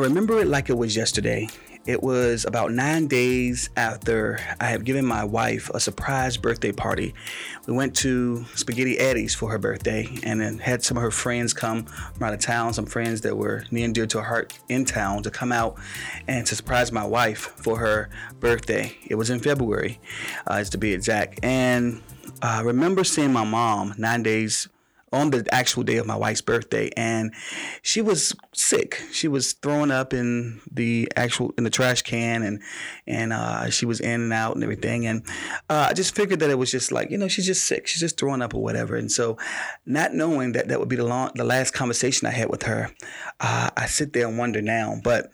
I remember it like it was yesterday. It was about nine days after I had given my wife a surprise birthday party. We went to Spaghetti Eddie's for her birthday and then had some of her friends come from out of town, some friends that were near and dear to her heart in town to come out and to surprise my wife for her birthday. It was in February, uh, as to be exact. And I remember seeing my mom nine days on the actual day of my wife's birthday, and she was sick. She was throwing up in the actual in the trash can, and and uh, she was in and out and everything. And uh, I just figured that it was just like you know she's just sick. She's just throwing up or whatever. And so, not knowing that that would be the long the last conversation I had with her, uh, I sit there and wonder now, but.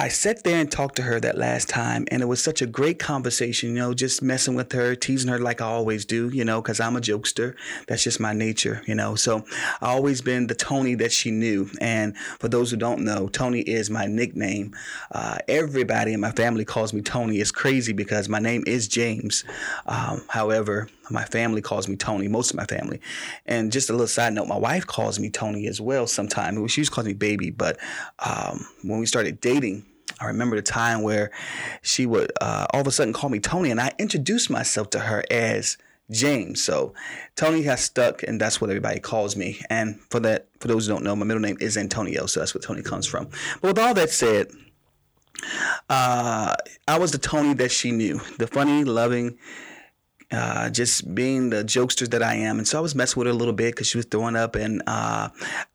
I sat there and talked to her that last time, and it was such a great conversation, you know, just messing with her, teasing her like I always do, you know, because I'm a jokester. That's just my nature, you know. So I've always been the Tony that she knew. And for those who don't know, Tony is my nickname. Uh, everybody in my family calls me Tony. It's crazy because my name is James. Um, however, my family calls me Tony, most of my family. And just a little side note, my wife calls me Tony as well sometimes. She used to call me baby, but um, when we started dating, I remember the time where she would uh, all of a sudden call me Tony, and I introduced myself to her as James. So Tony has stuck, and that's what everybody calls me. And for that, for those who don't know, my middle name is Antonio, so that's where Tony comes from. But with all that said, uh, I was the Tony that she knew, the funny, loving, uh, just being the jokester that I am. And so I was messing with her a little bit because she was throwing up. And uh,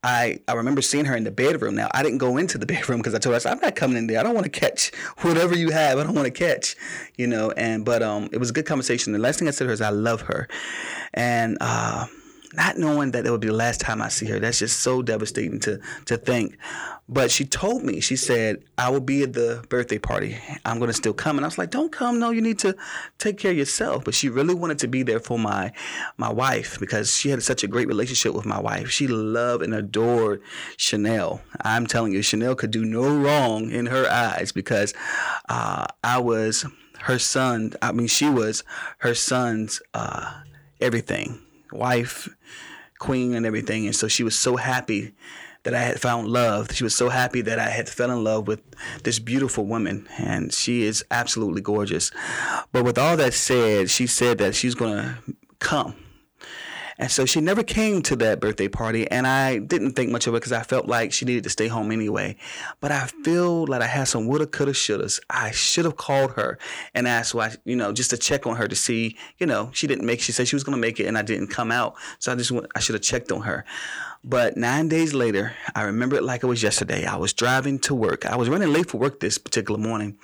I I remember seeing her in the bedroom. Now, I didn't go into the bedroom because I told her, I am not coming in there. I don't want to catch whatever you have. I don't want to catch, you know. And But um, it was a good conversation. The last thing I said to her is, I love her. And, uh, not knowing that it would be the last time I see her. That's just so devastating to to think. But she told me, she said, I will be at the birthday party. I'm gonna still come. And I was like, Don't come, no, you need to take care of yourself. But she really wanted to be there for my my wife because she had such a great relationship with my wife. She loved and adored Chanel. I'm telling you, Chanel could do no wrong in her eyes because uh, I was her son. I mean, she was her son's uh, everything wife, queen, and everything. And so she was so happy that I had found love. She was so happy that I had fell in love with this beautiful woman, and she is absolutely gorgeous. But with all that said, she said that she's gonna come and so she never came to that birthday party, and I didn't think much of it because I felt like she needed to stay home anyway. But I feel like I had some woulda, coulda, shouldas. I should have called her and asked why, you know, just to check on her to see, you know, she didn't make. She said she was going to make it, and I didn't come out. So I just went, I should have checked on her. But nine days later, I remember it like it was yesterday. I was driving to work. I was running late for work this particular morning.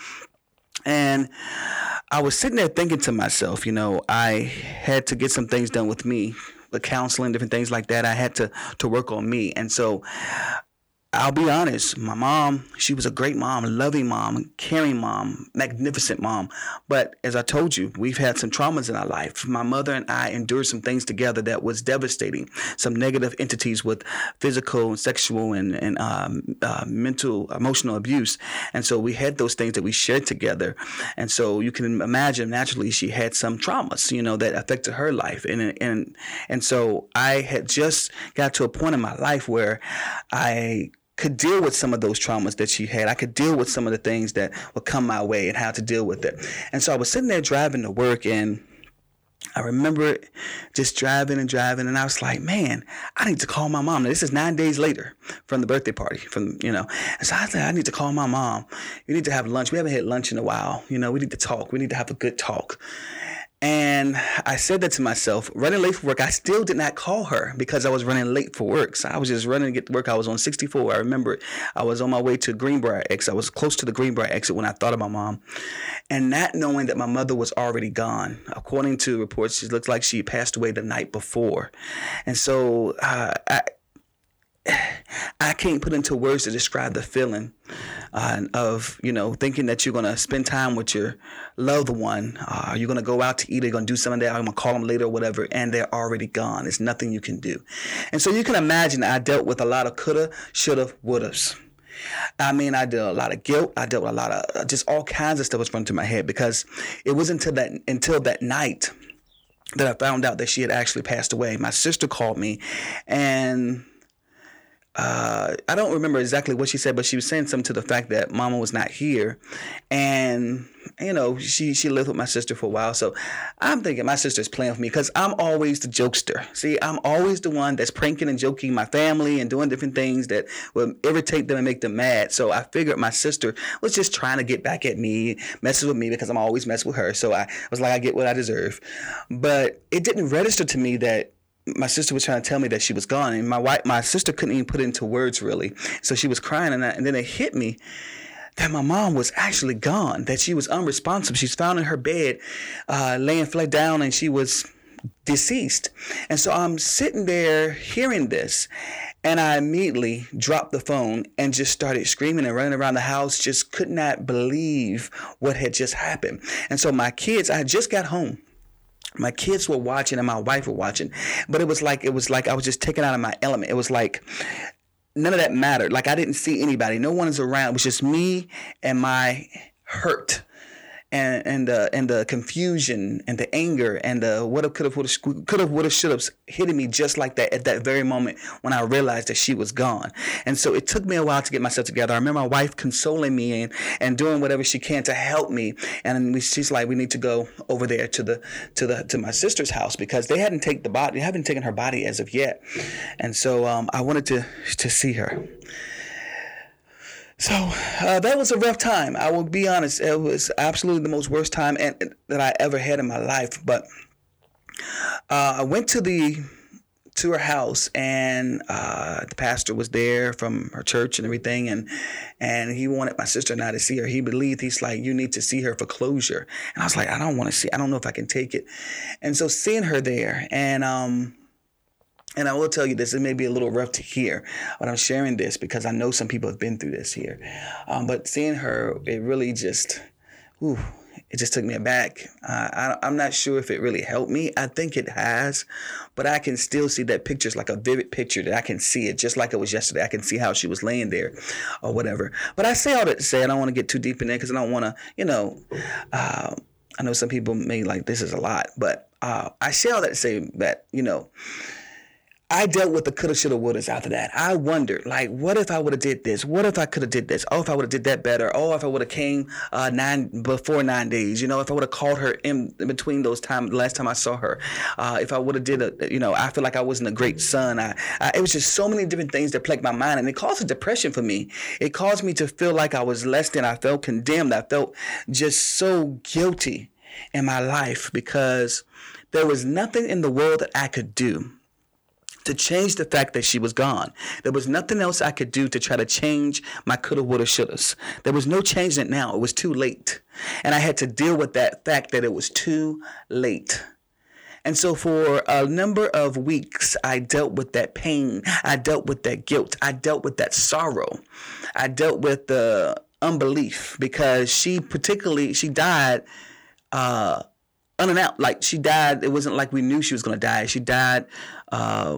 And I was sitting there thinking to myself, you know, I had to get some things done with me the counseling, different things like that. I had to to work on me, and so I'll be honest, my mom, she was a great mom, loving mom, caring mom, magnificent mom. But as I told you, we've had some traumas in our life. My mother and I endured some things together that was devastating. Some negative entities with physical and sexual and, and um, uh, mental, emotional abuse. And so we had those things that we shared together. And so you can imagine naturally she had some traumas, you know, that affected her life. And, and, and so I had just got to a point in my life where I could deal with some of those traumas that she had. I could deal with some of the things that would come my way and how to deal with it. And so I was sitting there driving to work and I remember just driving and driving, and I was like, man, I need to call my mom. Now, this is nine days later from the birthday party, from, you know. And so I said, I need to call my mom. We need to have lunch. We haven't had lunch in a while. You know, we need to talk. We need to have a good talk. And I said that to myself, running late for work. I still did not call her because I was running late for work. So I was just running to get to work. I was on 64. I remember I was on my way to Greenbrier exit. I was close to the Greenbrier exit when I thought of my mom. And not knowing that my mother was already gone. According to reports, she looked like she passed away the night before. And so uh, I, I can't put into words to describe the feeling uh, of you know thinking that you're gonna spend time with your loved one. Uh, you're gonna go out to eat. You're gonna do something that I'm gonna call them later or whatever, and they're already gone. There's nothing you can do. And so you can imagine I dealt with a lot of coulda, shoulda, wouldas. I mean, I did a lot of guilt. I dealt with a lot of uh, just all kinds of stuff was running through my head because it wasn't until that until that night that I found out that she had actually passed away. My sister called me, and uh, I don't remember exactly what she said, but she was saying something to the fact that Mama was not here, and you know she she lived with my sister for a while. So I'm thinking my sister's playing with me because I'm always the jokester. See, I'm always the one that's pranking and joking my family and doing different things that will irritate them and make them mad. So I figured my sister was just trying to get back at me, messes with me because I'm always messing with her. So I was like, I get what I deserve, but it didn't register to me that my sister was trying to tell me that she was gone, and my wife, my sister couldn't even put it into words really. So she was crying, and, I, and then it hit me that my mom was actually gone, that she was unresponsive. She's found in her bed, uh, laying flat down, and she was deceased. And so I'm sitting there hearing this, and I immediately dropped the phone and just started screaming and running around the house, just could not believe what had just happened. And so my kids, I just got home my kids were watching and my wife were watching but it was like it was like i was just taken out of my element. It was like none of that mattered. Like i didn't see anybody. No one is around. It was just me and my hurt and and the and the confusion and the anger and the what could have would have could have would have should have hitting me just like that at that very moment when I realized that she was gone. And so it took me a while to get myself together. I remember my wife consoling me and, and doing whatever she can to help me. And we, she's like, we need to go over there to the to the to my sister's house because they hadn't taken the body, they haven't taken her body as of yet. And so um, I wanted to to see her. So uh, that was a rough time. I will be honest. It was absolutely the most worst time and, that I ever had in my life. But uh, I went to the to her house, and uh, the pastor was there from her church and everything, and and he wanted my sister and I to see her. He believed he's like, you need to see her for closure, and I was like, I don't want to see. I don't know if I can take it, and so seeing her there, and um, and I will tell you this, it may be a little rough to hear, but I'm sharing this because I know some people have been through this here. Um, but seeing her, it really just, ooh, it just took me aback. Uh, I, am not sure if it really helped me. I think it has, but I can still see that picture. It's like a vivid picture that I can see it just like it was yesterday. I can see how she was laying there or whatever. But I say all that to say, I don't want to get too deep in there because I don't want to, you know, uh, I know some people may like this is a lot, but uh, I say all that to say that, you know, I dealt with the coulda, shoulda, wouldas after that. I wondered, like, what if I would have did this? What if I could have did this? Oh, if I would have did that better. Oh, if I would have came uh, nine before nine days. You know, if I would have called her in, between those time, last time I saw her. Uh, if I would have did a, you know, I feel like I wasn't a great son. I, I, it was just so many different things that plagued my mind, and it caused a depression for me. It caused me to feel like I was less than. I felt condemned. I felt just so guilty in my life because there was nothing in the world that I could do to change the fact that she was gone. There was nothing else I could do to try to change my coulda, woulda, shouldas. There was no changing it now. It was too late. And I had to deal with that fact that it was too late. And so for a number of weeks, I dealt with that pain. I dealt with that guilt. I dealt with that sorrow. I dealt with the unbelief because she particularly, she died, uh, unannounced. Like she died, it wasn't like we knew she was going to die. She died uh,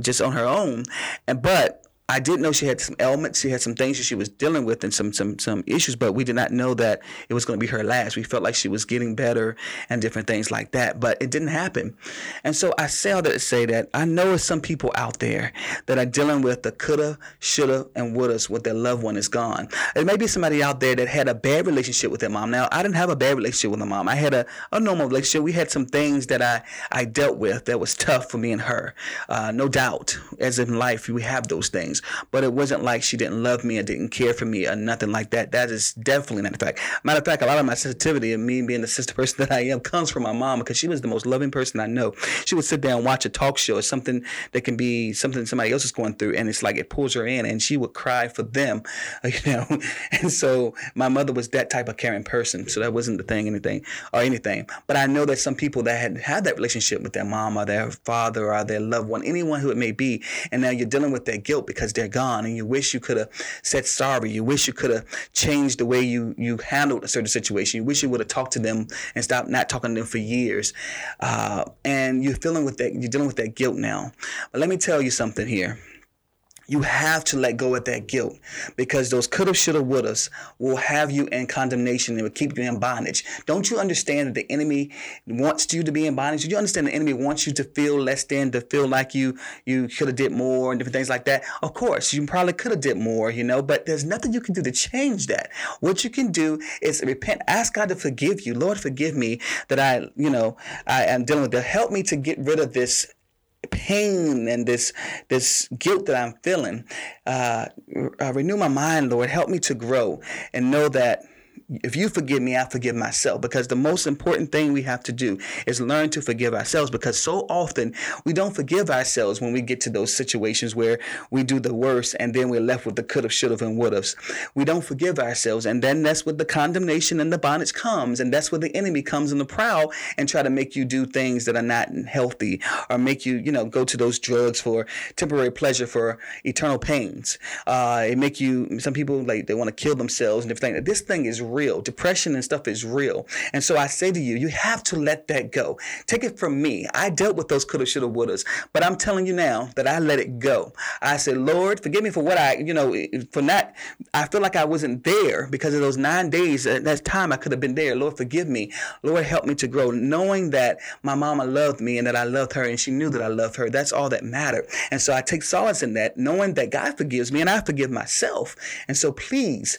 just on her own, and but I did know she had some ailments. She had some things that she was dealing with and some some some issues, but we did not know that it was going to be her last. We felt like she was getting better and different things like that, but it didn't happen. And so I say all that to say that I know some people out there that are dealing with the coulda, shoulda, and wouldas with their loved one is gone. There may be somebody out there that had a bad relationship with their mom. Now I didn't have a bad relationship with my mom. I had a, a normal relationship. We had some things that I I dealt with that was tough for me and her. Uh, no doubt, as in life, we have those things but it wasn't like she didn't love me or didn't care for me or nothing like that. That is definitely not the fact. Matter of fact, a lot of my sensitivity and me being the sister person that I am comes from my mom because she was the most loving person I know. She would sit there and watch a talk show or something that can be something somebody else is going through, and it's like it pulls her in, and she would cry for them, you know. And so my mother was that type of caring person, so that wasn't the thing, anything or anything. But I know that some people that had had that relationship with their mom or their father or their loved one, anyone who it may be, and now you're dealing with that guilt because they're gone and you wish you could have said sorry. You wish you could have changed the way you, you handled a certain situation. You wish you would have talked to them and stopped not talking to them for years. Uh, and you're feeling with that, you're dealing with that guilt now. But let me tell you something here. You have to let go of that guilt because those coulda, shoulda, wouldas will have you in condemnation and will keep you in bondage. Don't you understand that the enemy wants you to be in bondage? Do you understand the enemy wants you to feel less than, to feel like you you could have did more and different things like that? Of course, you probably could have did more, you know, but there's nothing you can do to change that. What you can do is repent, ask God to forgive you. Lord, forgive me that I, you know, I am dealing with that. Help me to get rid of this pain and this this guilt that I'm feeling. Uh, uh, renew my mind, Lord. Help me to grow and know that if you forgive me, I forgive myself. Because the most important thing we have to do is learn to forgive ourselves. Because so often we don't forgive ourselves when we get to those situations where we do the worst and then we're left with the could have, should have, and would have. We don't forgive ourselves. And then that's where the condemnation and the bondage comes. And that's where the enemy comes in the prowl and try to make you do things that are not healthy or make you, you know, go to those drugs for temporary pleasure for eternal pains. Uh, it make you, some people like, they want to kill themselves and everything. This thing is real real. Depression and stuff is real. And so I say to you, you have to let that go. Take it from me. I dealt with those coulda, shoulda, wouldas, but I'm telling you now that I let it go. I said, Lord, forgive me for what I, you know, for not, I feel like I wasn't there because of those nine days, uh, that time I could have been there. Lord, forgive me. Lord, help me to grow. Knowing that my mama loved me and that I loved her and she knew that I loved her, that's all that mattered. And so I take solace in that, knowing that God forgives me and I forgive myself. And so please,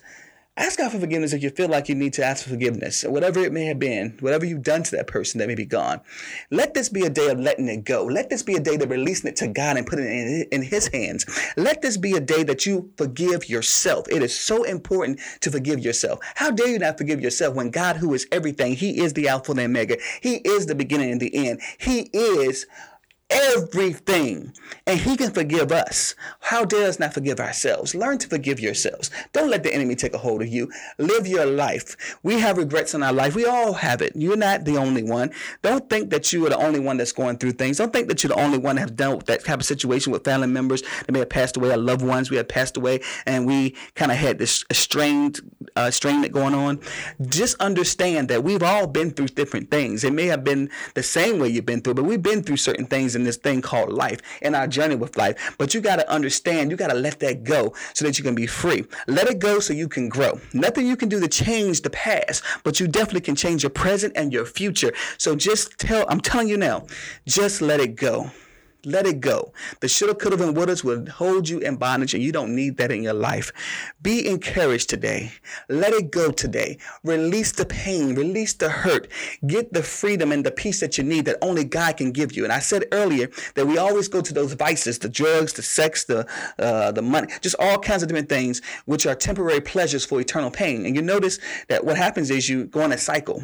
Ask God for forgiveness if you feel like you need to ask for forgiveness, whatever it may have been, whatever you've done to that person that may be gone. Let this be a day of letting it go. Let this be a day of releasing it to God and putting it in, His hands. Let this be a day that you forgive yourself. It is so important to forgive yourself. How dare you not forgive yourself when God, who is everything, He is the Alpha and Omega, He is the beginning and the end, He is everything. And he can forgive us. How dare us not forgive ourselves? Learn to forgive yourselves. Don't let the enemy take a hold of you. Live your life. We have regrets in our life. We all have it. You're not the only one. Don't think that you are the only one that's going through things. Don't think that you're the only one that have dealt with that type of situation with family members that may have passed away, our loved ones we have passed away, and we kind of had this strained uh, strainment going on. Just understand that we've all been through different things. It may have been the same way you've been through, but we've been through certain things in this thing called life and our journey with life. But you got to understand, you got to let that go so that you can be free. Let it go so you can grow. Nothing you can do to change the past, but you definitely can change your present and your future. So just tell, I'm telling you now, just let it go. Let it go. The shoulda, coulda, and wouldas will hold you in bondage, and you don't need that in your life. Be encouraged today. Let it go today. Release the pain, release the hurt. Get the freedom and the peace that you need that only God can give you. And I said earlier that we always go to those vices, the drugs, the sex, the uh, the money, just all kinds of different things, which are temporary pleasures for eternal pain. And you notice that what happens is you go on a cycle.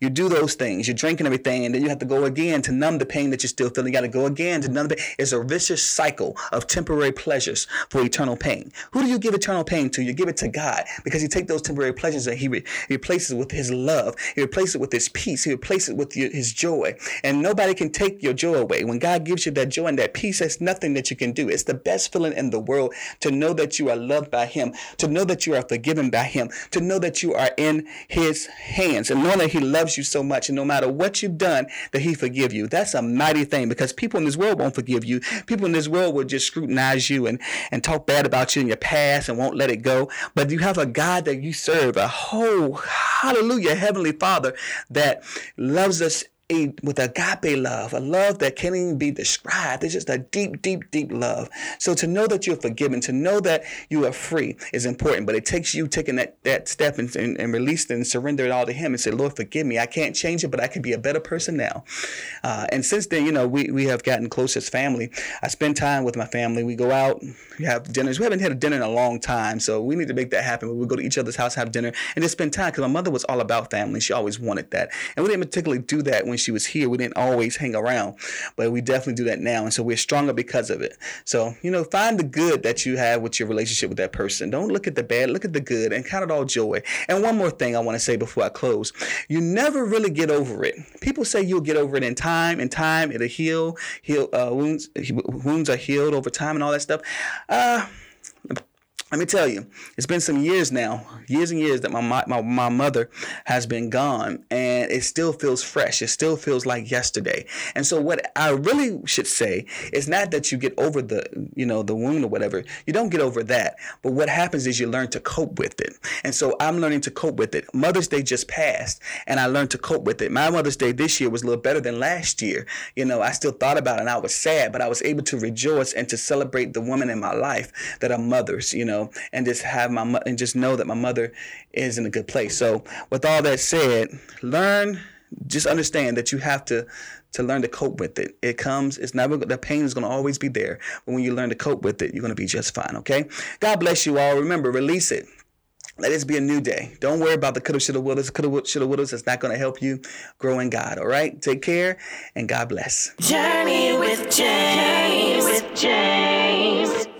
You do those things, you're drinking everything, and then you have to go again to numb the pain that you're still feeling. You got to go again to none of it is a vicious cycle of temporary pleasures for eternal pain. Who do you give eternal pain to? You give it to God because He takes those temporary pleasures and He, re- replaces it with His love. He replaces it with His peace. He replaces it with your, His joy. And nobody can take your joy away. When God gives you that joy and that peace, there's nothing that you can do. It's the best feeling in the world to know that you are loved by Him, to know that you are forgiven by Him, to know that you are in His hands, and know that He loves you so much. And no matter what you've done, that He forgive you. That's a mighty thing because people in this world won't forgive you. People in this world will just scrutinize you and, and talk bad about you in your past and won't let it go. But you have a God that you serve, a whole hallelujah heavenly Father that loves us a, with agape love, a love that can't even be described. It's just a deep, deep, deep love. So to know that you're forgiven, to know that you are free is important, but it takes you taking that, that step and, and, and release and surrender it all to Him and say, Lord, forgive me. I can't change it, but I can be a better person now. Uh, and since then, you know, we, we have gotten close as family. I spend time with my family. We go out, we have dinners. We haven't had a dinner in a long time, so we need to make that happen. We would go to each other's house, have dinner, and just spend time because my mother was all about family. She always wanted that. And we didn't particularly do that when she was here. We didn't always hang around, but we definitely do that now. And so we're stronger because of it. So, you know, find the good that you have with your relationship with that person. Don't look at the bad, look at the good and count it all joy. And one more thing I want to say before I close you never really get over it. People say you'll get over it in time, in time, it'll heal, heal uh, wounds, wounds are healed over time and all that stuff. Uh, let me tell you, it's been some years now, years and years that my, my my mother has been gone, and it still feels fresh. It still feels like yesterday. And so, what I really should say is not that you get over the you know the wound or whatever. You don't get over that, but what happens is you learn to cope with it. And so, I'm learning to cope with it. Mother's Day just passed, and I learned to cope with it. My Mother's Day this year was a little better than last year. You know, I still thought about it, and I was sad, but I was able to rejoice and to celebrate the women in my life that are mothers. You know and just have my and just know that my mother is in a good place. So with all that said, learn just understand that you have to to learn to cope with it. It comes, it's never the pain is going to always be there, but when you learn to cope with it, you're going to be just fine, okay? God bless you all. Remember, release it. Let this be a new day. Don't worry about the coulda, shoulda, woulda, coulda, shoulda, woulda. It's not going to help you grow in God. All right. Take care and God bless. Journey with James. With James. James.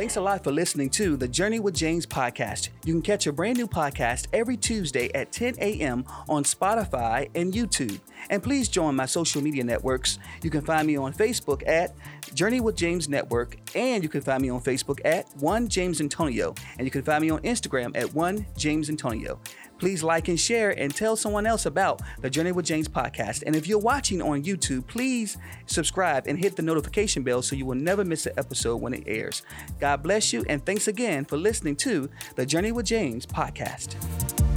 Thanks a lot for listening to the Journey with James podcast. You can catch a brand new podcast every Tuesday at 10 a.m. on Spotify and YouTube. And please join my social media networks. You can find me on Facebook at Journey with James Network, and you can find me on Facebook at One James Antonio, and you can find me on Instagram at One James Antonio. Please like and share and tell someone else about the Journey with James podcast. And if you're watching on YouTube, please subscribe and hit the notification bell so you will never miss an episode when it airs. God bless you, and thanks again for listening to the Journey with James podcast.